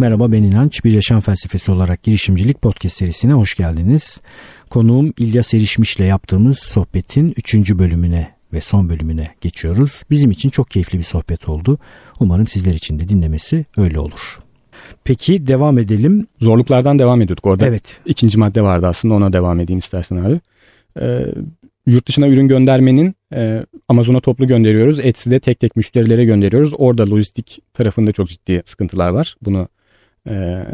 Merhaba ben İnanç. Bir Yaşam Felsefesi olarak girişimcilik podcast serisine hoş geldiniz. Konuğum İlyas Erişmiş ile yaptığımız sohbetin 3. bölümüne ve son bölümüne geçiyoruz. Bizim için çok keyifli bir sohbet oldu. Umarım sizler için de dinlemesi öyle olur. Peki devam edelim. Zorluklardan devam ediyorduk orada. Evet. İkinci madde vardı aslında ona devam edeyim istersen abi. Ee, yurt dışına ürün göndermenin e, Amazon'a toplu gönderiyoruz. Etsy'de tek tek müşterilere gönderiyoruz. Orada lojistik tarafında çok ciddi sıkıntılar var. Bunu e,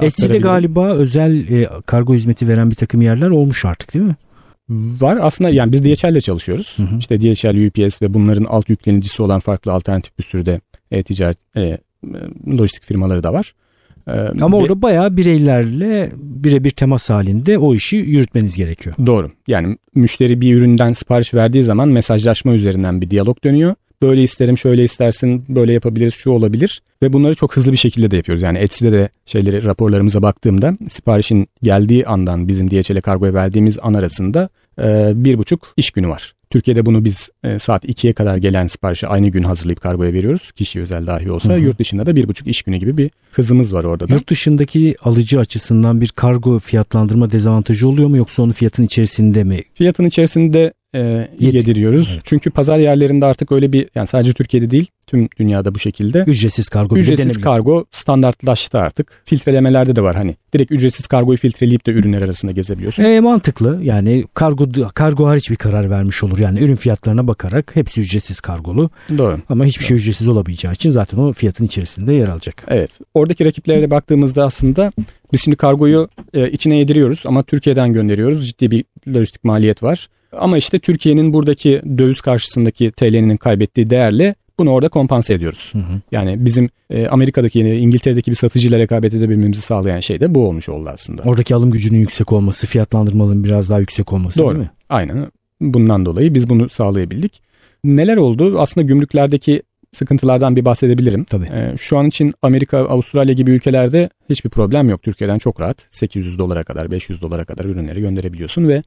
Etsy'de galiba özel e, kargo hizmeti veren bir takım yerler olmuş artık değil mi? Var aslında yani biz DHL ile çalışıyoruz. Hı hı. İşte DHL, UPS ve bunların alt yüklenicisi olan farklı alternatif bir sürü de e-ticaret, e, lojistik firmaları da var. Ee, Ama orada ve, bayağı bireylerle birebir temas halinde o işi yürütmeniz gerekiyor. Doğru. Yani müşteri bir üründen sipariş verdiği zaman mesajlaşma üzerinden bir diyalog dönüyor. Böyle isterim, şöyle istersin, böyle yapabiliriz, şu olabilir. Ve bunları çok hızlı bir şekilde de yapıyoruz. Yani Etsy'de de şeyleri raporlarımıza baktığımda siparişin geldiği andan bizim DHL kargoya verdiğimiz an arasında e, bir buçuk iş günü var. Türkiye'de bunu biz e, saat 2'ye kadar gelen siparişi aynı gün hazırlayıp kargoya veriyoruz. Kişi özel dahi olsa. Hı hı. Yurt dışında da bir buçuk iş günü gibi bir hızımız var orada da. Yurt dışındaki alıcı açısından bir kargo fiyatlandırma dezavantajı oluyor mu yoksa onu fiyatın içerisinde mi? Fiyatın içerisinde e, yediriyoruz. Evet. Çünkü pazar yerlerinde artık öyle bir yani sadece Türkiye'de değil tüm dünyada bu şekilde. Ücretsiz kargo Ücretsiz kargo standartlaştı artık. Filtrelemelerde de var hani. Direkt ücretsiz kargoyu filtreleyip de ürünler arasında gezebiliyorsun. E, mantıklı. Yani kargo kargo hariç bir karar vermiş olur. Yani ürün fiyatlarına bakarak hepsi ücretsiz kargolu. Doğru. Ama hiçbir şey Doğru. şey ücretsiz olamayacağı için zaten o fiyatın içerisinde yer alacak. Evet. Oradaki rakiplere baktığımızda aslında biz şimdi kargoyu e, içine yediriyoruz ama Türkiye'den gönderiyoruz. Ciddi bir lojistik maliyet var. Ama işte Türkiye'nin buradaki döviz karşısındaki TL'nin kaybettiği değerle bunu orada kompanse ediyoruz. Hı hı. Yani bizim e, Amerika'daki, İngiltere'deki bir satıcıyla rekabet edebilmemizi sağlayan şey de bu olmuş oldu aslında. Oradaki alım gücünün yüksek olması, fiyatlandırmaların biraz daha yüksek olması Doğru. değil mi? Aynen. Bundan dolayı biz bunu sağlayabildik. Neler oldu? Aslında gümrüklerdeki sıkıntılardan bir bahsedebilirim. Tabii. Ee, şu an için Amerika, Avustralya gibi ülkelerde hiçbir problem yok. Türkiye'den çok rahat 800 dolara kadar, 500 dolara kadar ürünleri gönderebiliyorsun ve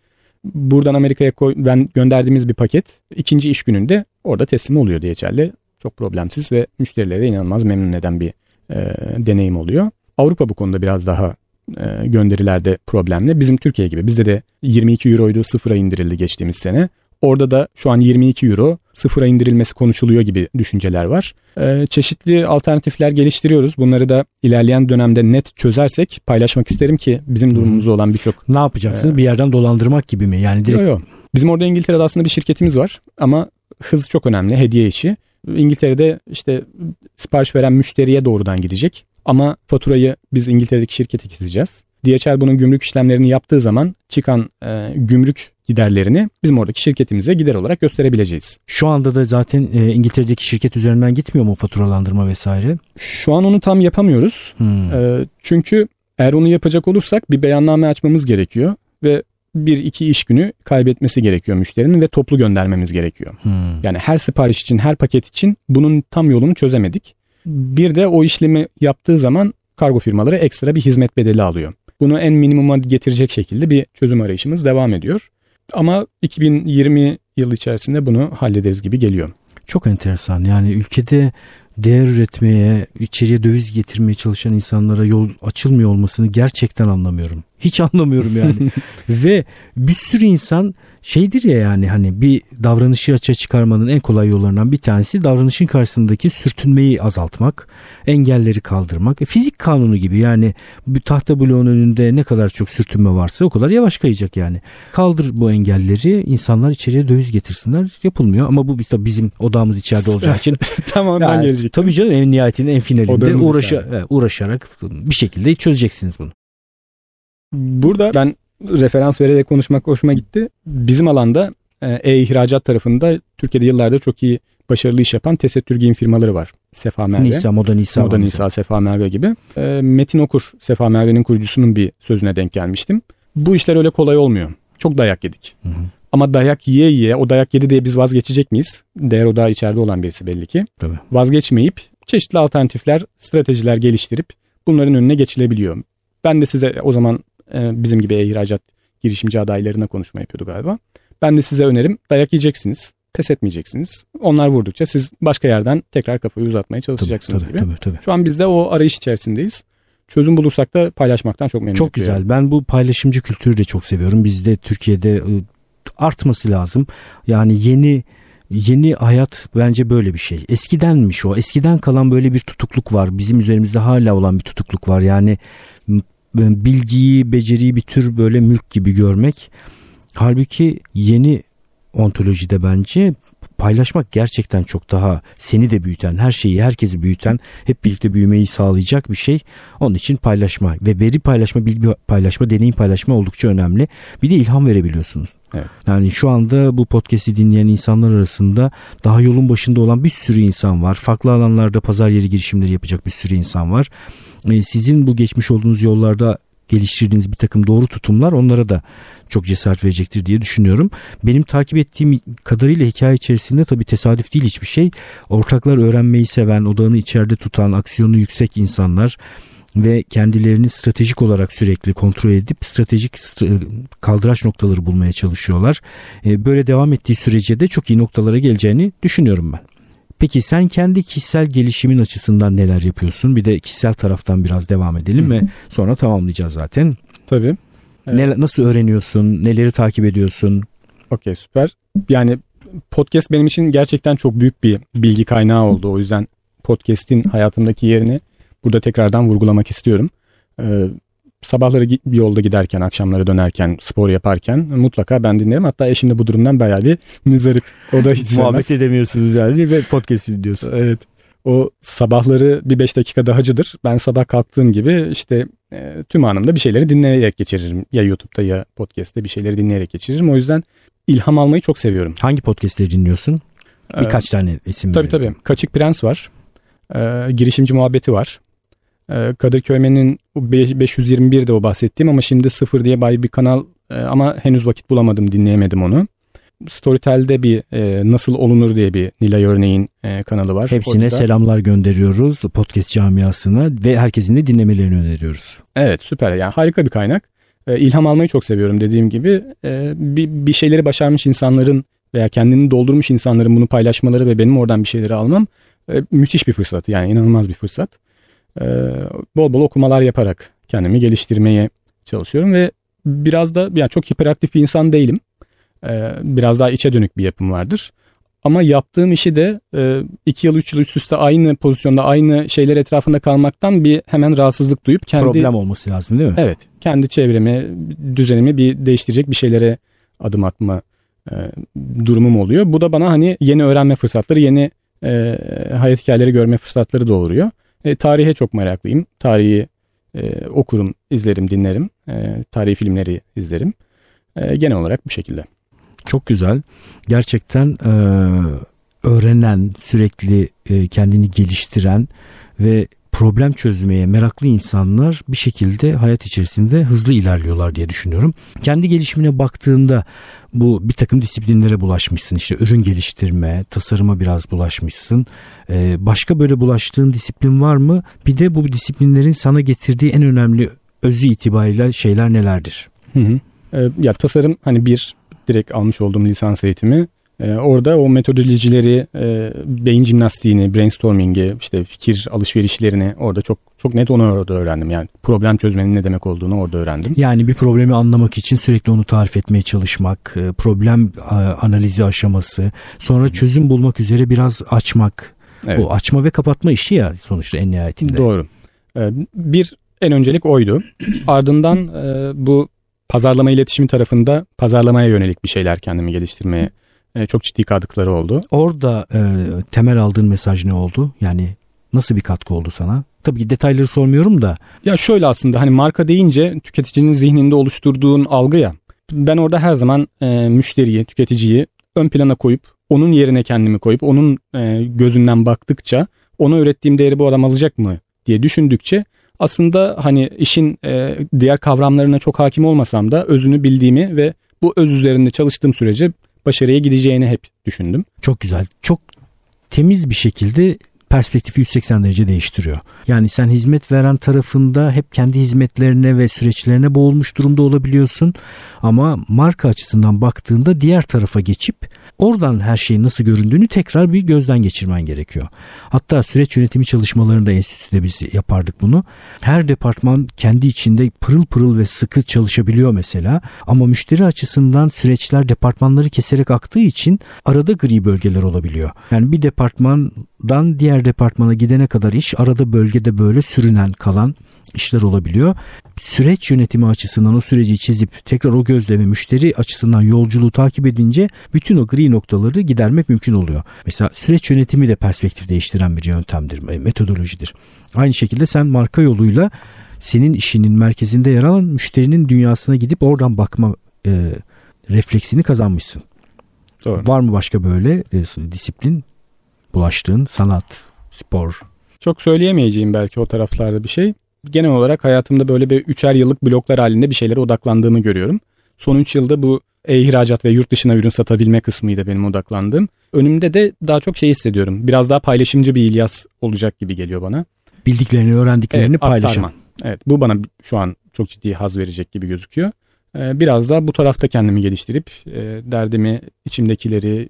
buradan Amerika'ya koy, ben gönderdiğimiz bir paket ikinci iş gününde orada teslim oluyor DHL'le. Çok problemsiz ve müşterilere inanılmaz memnun eden bir e, deneyim oluyor. Avrupa bu konuda biraz daha e, gönderilerde problemli. Bizim Türkiye gibi bizde de 22 euroydu sıfıra indirildi geçtiğimiz sene. Orada da şu an 22 euro sıfıra indirilmesi konuşuluyor gibi düşünceler var. Ee, çeşitli alternatifler geliştiriyoruz. Bunları da ilerleyen dönemde net çözersek paylaşmak isterim ki bizim durumumuzda olan birçok... Ne yapacaksınız? E, bir yerden dolandırmak gibi mi? Yani direkt... Yok yok. Bizim orada İngiltere'de aslında bir şirketimiz var ama hız çok önemli hediye işi. İngiltere'de işte sipariş veren müşteriye doğrudan gidecek ama faturayı biz İngiltere'deki şirkete keseceğiz. DHL bunun gümrük işlemlerini yaptığı zaman çıkan e, gümrük giderlerini bizim oradaki şirketimize gider olarak gösterebileceğiz. Şu anda da zaten e, İngiltere'deki şirket üzerinden gitmiyor mu faturalandırma vesaire? Şu an onu tam yapamıyoruz. Hmm. E, çünkü eğer onu yapacak olursak bir beyanname açmamız gerekiyor ve bir iki iş günü kaybetmesi gerekiyor müşterinin ve toplu göndermemiz gerekiyor. Hmm. Yani her sipariş için her paket için bunun tam yolunu çözemedik. Bir de o işlemi yaptığı zaman kargo firmaları ekstra bir hizmet bedeli alıyor. Bunu en minimuma getirecek şekilde bir çözüm arayışımız devam ediyor. Ama 2020 yıl içerisinde bunu hallederiz gibi geliyor. Çok enteresan. Yani ülkede değer üretmeye, içeriye döviz getirmeye çalışan insanlara yol açılmıyor olmasını gerçekten anlamıyorum. Hiç anlamıyorum yani. Ve bir sürü insan şeydir ya yani hani bir davranışı açığa çıkarmanın en kolay yollarından bir tanesi davranışın karşısındaki sürtünmeyi azaltmak, engelleri kaldırmak. E, fizik kanunu gibi yani bir tahta bloğun önünde ne kadar çok sürtünme varsa o kadar yavaş kayacak yani. Kaldır bu engelleri insanlar içeriye döviz getirsinler yapılmıyor ama bu bizim odamız içeride olacağı için tamam yani, gelecek. Tabii canım en nihayetinde en finalinde uğraşa, uğraşarak bir şekilde çözeceksiniz bunu. Burada ben referans vererek konuşmak hoşuma gitti. Bizim alanda e, e-ihracat tarafında Türkiye'de yıllardır çok iyi başarılı iş yapan tesettür giyim firmaları var. Sefa Merve. Nisa, Moda Nisa. Moda Nisa, Sefa Merve gibi. E, Metin Okur, Sefa Merve'nin kurucusunun bir sözüne denk gelmiştim. Bu işler öyle kolay olmuyor. Çok dayak yedik. Hı hı. Ama dayak yiye yiye o dayak yedi diye biz vazgeçecek miyiz? Değer o daha içeride olan birisi belli ki. Tabii. Vazgeçmeyip çeşitli alternatifler, stratejiler geliştirip bunların önüne geçilebiliyor. Ben de size o zaman e, bizim gibi ihracat girişimci adaylarına konuşma yapıyordu galiba. Ben de size önerim dayak yiyeceksiniz. Pes etmeyeceksiniz. Onlar vurdukça siz başka yerden tekrar kafayı uzatmaya çalışacaksınız tabii, gibi. Tabii, tabii. Şu an biz de o arayış içerisindeyiz. çözüm bulursak da paylaşmaktan çok memnun Çok güzel. Ben bu paylaşımcı kültürü de çok seviyorum. Bizde Türkiye'de ıı, artması lazım. Yani yeni yeni hayat bence böyle bir şey. Eskidenmiş o. Eskiden kalan böyle bir tutukluk var. Bizim üzerimizde hala olan bir tutukluk var. Yani bilgiyi, beceriyi bir tür böyle mülk gibi görmek. Halbuki yeni ontolojide bence paylaşmak gerçekten çok daha seni de büyüten, her şeyi herkesi büyüten, hep birlikte büyümeyi sağlayacak bir şey. Onun için paylaşma ve veri paylaşma, bilgi paylaşma, deneyim paylaşma oldukça önemli. Bir de ilham verebiliyorsunuz. Evet. Yani şu anda bu podcast'i dinleyen insanlar arasında daha yolun başında olan bir sürü insan var. Farklı alanlarda pazar yeri girişimleri yapacak bir sürü insan var. Ee, sizin bu geçmiş olduğunuz yollarda geliştirdiğiniz bir takım doğru tutumlar onlara da çok cesaret verecektir diye düşünüyorum. Benim takip ettiğim kadarıyla hikaye içerisinde tabii tesadüf değil hiçbir şey. Ortaklar öğrenmeyi seven, odağını içeride tutan, aksiyonu yüksek insanlar ve kendilerini stratejik olarak sürekli kontrol edip stratejik kaldıraç noktaları bulmaya çalışıyorlar. Ee, böyle devam ettiği sürece de çok iyi noktalara geleceğini düşünüyorum ben. Peki sen kendi kişisel gelişimin açısından neler yapıyorsun? Bir de kişisel taraftan biraz devam edelim ve sonra tamamlayacağız zaten. Tabii. Evet. Ne, nasıl öğreniyorsun? Neleri takip ediyorsun? Okey süper. Yani podcast benim için gerçekten çok büyük bir bilgi kaynağı oldu. O yüzden podcast'in hayatımdaki yerini burada tekrardan vurgulamak istiyorum. Ee, sabahları bir yolda giderken, akşamları dönerken, spor yaparken mutlaka ben dinlerim. Hatta eşim de bu durumdan bayağı bir müzarip. O da hiç Muhabbet edemiyorsunuz yani ve podcast dinliyorsun. Evet. O sabahları bir beş dakika dahacıdır. Ben sabah kalktığım gibi işte e, tüm anımda bir şeyleri dinleyerek geçiririm. Ya YouTube'da ya podcast'te bir şeyleri dinleyerek geçiririm. O yüzden ilham almayı çok seviyorum. Hangi podcast'leri dinliyorsun? Birkaç ee, tane isim Tabii verelim. tabii. Kaçık Prens var. Ee, girişimci muhabbeti var. Kadir Köymen'in 521 de o bahsettiğim ama şimdi sıfır diye bay bir kanal e, ama henüz vakit bulamadım dinleyemedim onu. Storytel'de bir e, Nasıl Olunur diye bir Nilay Örneğin e, kanalı var. Hepsine Orada. selamlar gönderiyoruz podcast camiasına ve herkesin de dinlemelerini öneriyoruz. Evet süper yani harika bir kaynak. E, ilham almayı çok seviyorum dediğim gibi. E, bir, bir şeyleri başarmış insanların veya kendini doldurmuş insanların bunu paylaşmaları ve benim oradan bir şeyleri almam e, müthiş bir fırsat yani inanılmaz bir fırsat. E, bol bol okumalar yaparak kendimi geliştirmeye çalışıyorum ve biraz da yani çok hiperaktif bir insan değilim. E, biraz daha içe dönük bir yapım vardır. Ama yaptığım işi de e, iki yıl üç yıl üst üste aynı pozisyonda aynı şeyler etrafında kalmaktan bir hemen rahatsızlık duyup kendi... Problem olması lazım değil mi? Evet. Kendi çevremi, düzenimi bir değiştirecek bir şeylere adım atma e, durumum oluyor. Bu da bana hani yeni öğrenme fırsatları, yeni e, hayat hikayeleri görme fırsatları doğuruyor. E, tarihe çok meraklıyım. Tarihi e, okurum, izlerim, dinlerim. E, tarihi filmleri izlerim. E, genel olarak bu şekilde. Çok güzel. Gerçekten e, öğrenen, sürekli e, kendini geliştiren ve problem çözmeye meraklı insanlar bir şekilde hayat içerisinde hızlı ilerliyorlar diye düşünüyorum. Kendi gelişimine baktığında bu bir takım disiplinlere bulaşmışsın işte ürün geliştirme, tasarıma biraz bulaşmışsın. Ee, başka böyle bulaştığın disiplin var mı? Bir de bu disiplinlerin sana getirdiği en önemli özü itibariyle şeyler nelerdir? Hı hı. Ee, ya tasarım hani bir direkt almış olduğum lisans eğitimi ee, orada o metodolojileri, e, beyin jimnastiğini, brainstorming'i, işte fikir alışverişlerini orada çok çok net onu orada öğrendim. Yani problem çözmenin ne demek olduğunu orada öğrendim. Yani bir problemi anlamak için sürekli onu tarif etmeye çalışmak, e, problem analizi aşaması, sonra çözüm bulmak üzere biraz açmak. Evet. O açma ve kapatma işi ya sonuçta en nihayetinde. Doğru. Ee, bir en öncelik oydu. Ardından e, bu pazarlama iletişimi tarafında pazarlamaya yönelik bir şeyler kendimi geliştirmeye e, çok ciddi katkıları oldu. Orada e, temel aldığın mesaj ne oldu? Yani nasıl bir katkı oldu sana? Tabii ki detayları sormuyorum da. Ya şöyle aslında hani marka deyince tüketicinin zihninde oluşturduğun algı ya. Ben orada her zaman e, müşteriyi, tüketiciyi ön plana koyup onun yerine kendimi koyup onun e, gözünden baktıkça ona ürettiğim değeri bu adam alacak mı diye düşündükçe aslında hani işin e, diğer kavramlarına çok hakim olmasam da özünü bildiğimi ve bu öz üzerinde çalıştığım sürece başarıya gideceğini hep düşündüm. Çok güzel. Çok temiz bir şekilde perspektifi 180 derece değiştiriyor. Yani sen hizmet veren tarafında hep kendi hizmetlerine ve süreçlerine boğulmuş durumda olabiliyorsun. Ama marka açısından baktığında diğer tarafa geçip oradan her şeyin nasıl göründüğünü tekrar bir gözden geçirmen gerekiyor. Hatta süreç yönetimi çalışmalarında enstitüde biz yapardık bunu. Her departman kendi içinde pırıl pırıl ve sıkı çalışabiliyor mesela. Ama müşteri açısından süreçler departmanları keserek aktığı için arada gri bölgeler olabiliyor. Yani bir departmandan diğer departmana gidene kadar iş arada bölgede böyle sürünen kalan işler olabiliyor. Süreç yönetimi açısından o süreci çizip tekrar o gözlemi müşteri açısından yolculuğu takip edince bütün o gri noktaları gidermek mümkün oluyor. Mesela süreç yönetimi de perspektif değiştiren bir yöntemdir, e, metodolojidir. Aynı şekilde sen marka yoluyla senin işinin merkezinde yer alan müşterinin dünyasına gidip oradan bakma e, refleksini kazanmışsın. Doğru. Var mı başka böyle e, disiplin bulaştığın sanat, spor? Çok söyleyemeyeceğim belki o taraflarda bir şey genel olarak hayatımda böyle bir üçer yıllık bloklar halinde bir şeylere odaklandığımı görüyorum. Son 3 yılda bu e-ihracat ve yurt dışına ürün satabilme kısmıydı benim odaklandığım. Önümde de daha çok şey hissediyorum. Biraz daha paylaşımcı bir İlyas olacak gibi geliyor bana. Bildiklerini, öğrendiklerini evet, paylaşan. Evet, bu bana şu an çok ciddi haz verecek gibi gözüküyor. Ee, biraz daha bu tarafta kendimi geliştirip e, derdimi, içimdekileri,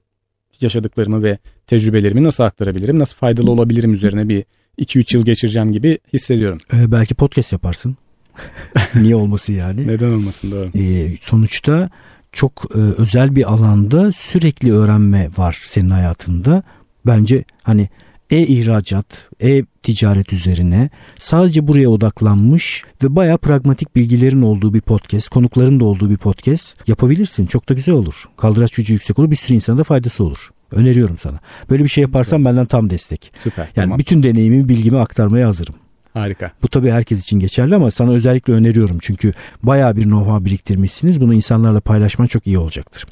yaşadıklarımı ve tecrübelerimi nasıl aktarabilirim, nasıl faydalı olabilirim üzerine bir 2-3 yıl geçireceğim gibi hissediyorum. Ee, belki podcast yaparsın. Niye olmasın yani? Neden olmasın doğru. Ee, sonuçta çok e, özel bir alanda sürekli öğrenme var senin hayatında. Bence hani e-ihracat, e-ticaret üzerine sadece buraya odaklanmış ve baya pragmatik bilgilerin olduğu bir podcast, konukların da olduğu bir podcast yapabilirsin. Çok da güzel olur. Kaldıraç gücü yüksek olur. Bir sürü insana da faydası olur. Öneriyorum sana. Böyle bir şey yaparsan evet. benden tam destek. Süper. Yani tamam. bütün deneyimimi, bilgimi aktarmaya hazırım. Harika. Bu tabii herkes için geçerli ama sana özellikle öneriyorum. Çünkü bayağı bir know-how biriktirmişsiniz. Bunu insanlarla paylaşman çok iyi olacaktır.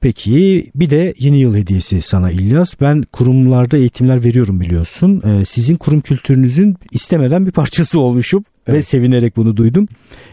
Peki bir de yeni yıl hediyesi sana İlyas. Ben kurumlarda eğitimler veriyorum biliyorsun. Ee, sizin kurum kültürünüzün istemeden bir parçası olmuşum evet. ve sevinerek bunu duydum.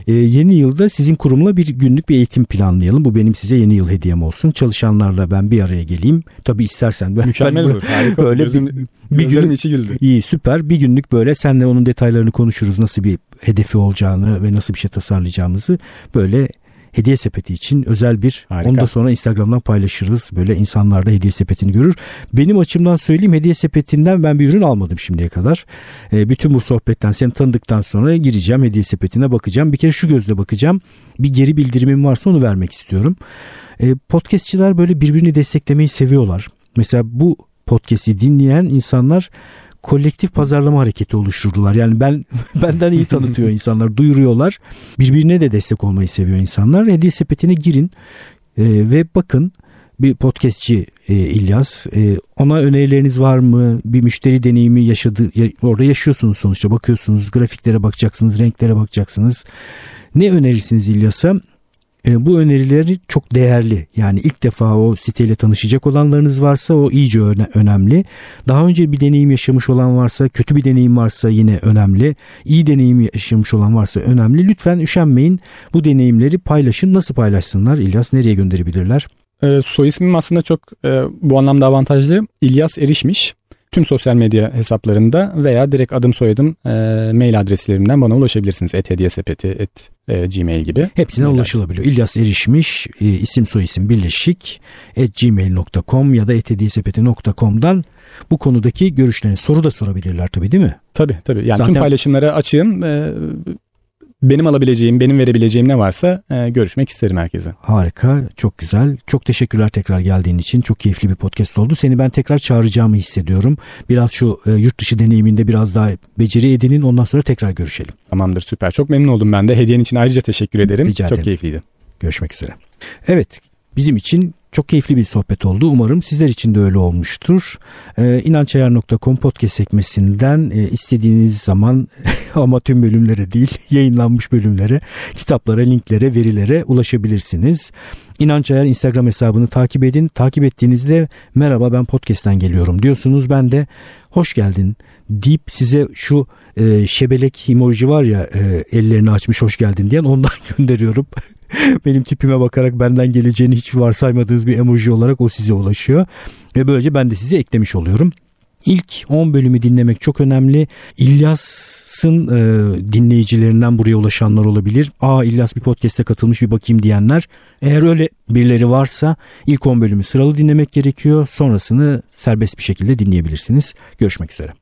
Ee, yeni yılda sizin kurumla bir günlük bir eğitim planlayalım. Bu benim size yeni yıl hediyem olsun. Çalışanlarla ben bir araya geleyim. Tabii istersen. Ben, Mükemmel olur. Harika. Böyle Gözüm, bir, bir gün içi güldü. İyi süper. Bir günlük böyle senle onun detaylarını konuşuruz. Nasıl bir hedefi olacağını ve nasıl bir şey tasarlayacağımızı böyle hediye sepeti için özel bir Harika. onu da sonra Instagram'dan paylaşırız. Böyle insanlar da hediye sepetini görür. Benim açımdan söyleyeyim hediye sepetinden ben bir ürün almadım şimdiye kadar. E, bütün bu sohbetten seni tanıdıktan sonra gireceğim hediye sepetine bakacağım. Bir kere şu gözle bakacağım. Bir geri bildirimim varsa onu vermek istiyorum. E, podcastçiler böyle birbirini desteklemeyi seviyorlar. Mesela bu podcast'i dinleyen insanlar kolektif pazarlama hareketi oluşturdular. Yani ben benden iyi tanıtıyor insanlar, duyuruyorlar. Birbirine de destek olmayı seviyor insanlar. Hediye sepetine girin e, ve bakın bir podcastçi e, İlyas. E, ona önerileriniz var mı? Bir müşteri deneyimi yaşadı ya, orada yaşıyorsunuz sonuçta. Bakıyorsunuz, grafiklere bakacaksınız, renklere bakacaksınız. Ne önerirsiniz İlyas'a? E, bu önerileri çok değerli. Yani ilk defa o siteyle tanışacak olanlarınız varsa o iyice önemli. Daha önce bir deneyim yaşamış olan varsa, kötü bir deneyim varsa yine önemli. İyi deneyim yaşamış olan varsa önemli. Lütfen üşenmeyin. Bu deneyimleri paylaşın. Nasıl paylaşsınlar? İlyas nereye gönderebilirler? E, soy ismim aslında çok e, bu anlamda avantajlı. İlyas Erişmiş tüm sosyal medya hesaplarında veya direkt adım soyadım e, mail adreslerimden bana ulaşabilirsiniz. Et hediye sepeti, et e, gmail gibi. Hepsine Mail ulaşılabiliyor. İlyas Erişmiş, e, isim soy isim birleşik, et gmail.com ya da ethediyesepeti.com'dan bu konudaki görüşlerini soru da sorabilirler tabii değil mi? Tabii tabii. Yani Zaten... tüm paylaşımlara açığım. E, benim alabileceğim, benim verebileceğim ne varsa e, görüşmek isterim herkese. Harika, çok güzel. Çok teşekkürler tekrar geldiğin için. Çok keyifli bir podcast oldu. Seni ben tekrar çağıracağımı hissediyorum. Biraz şu e, yurt dışı deneyiminde biraz daha beceri edinin. Ondan sonra tekrar görüşelim. Tamamdır, süper. Çok memnun oldum ben de. Hediyen için ayrıca teşekkür ederim. Rica ederim. Çok keyifliydi. Görüşmek üzere. Evet, bizim için çok keyifli bir sohbet oldu. Umarım sizler için de öyle olmuştur. Ee, İnançayar.com podcast sekmesinden e, istediğiniz zaman ama tüm bölümlere değil yayınlanmış bölümlere, kitaplara, linklere, verilere ulaşabilirsiniz. İnanç Ayar Instagram hesabını takip edin. Takip ettiğinizde merhaba ben podcast'ten geliyorum diyorsunuz. Ben de hoş geldin deyip size şu e, şebelek emoji var ya e, ellerini açmış hoş geldin diyen ondan gönderiyorum. Benim tipime bakarak benden geleceğini hiç varsaymadığınız bir emoji olarak o size ulaşıyor. Ve böylece ben de sizi eklemiş oluyorum. İlk 10 bölümü dinlemek çok önemli. İlyas'ın e, dinleyicilerinden buraya ulaşanlar olabilir. Aa İlyas bir podcast'e katılmış bir bakayım diyenler. Eğer öyle birileri varsa ilk 10 bölümü sıralı dinlemek gerekiyor. Sonrasını serbest bir şekilde dinleyebilirsiniz. Görüşmek üzere.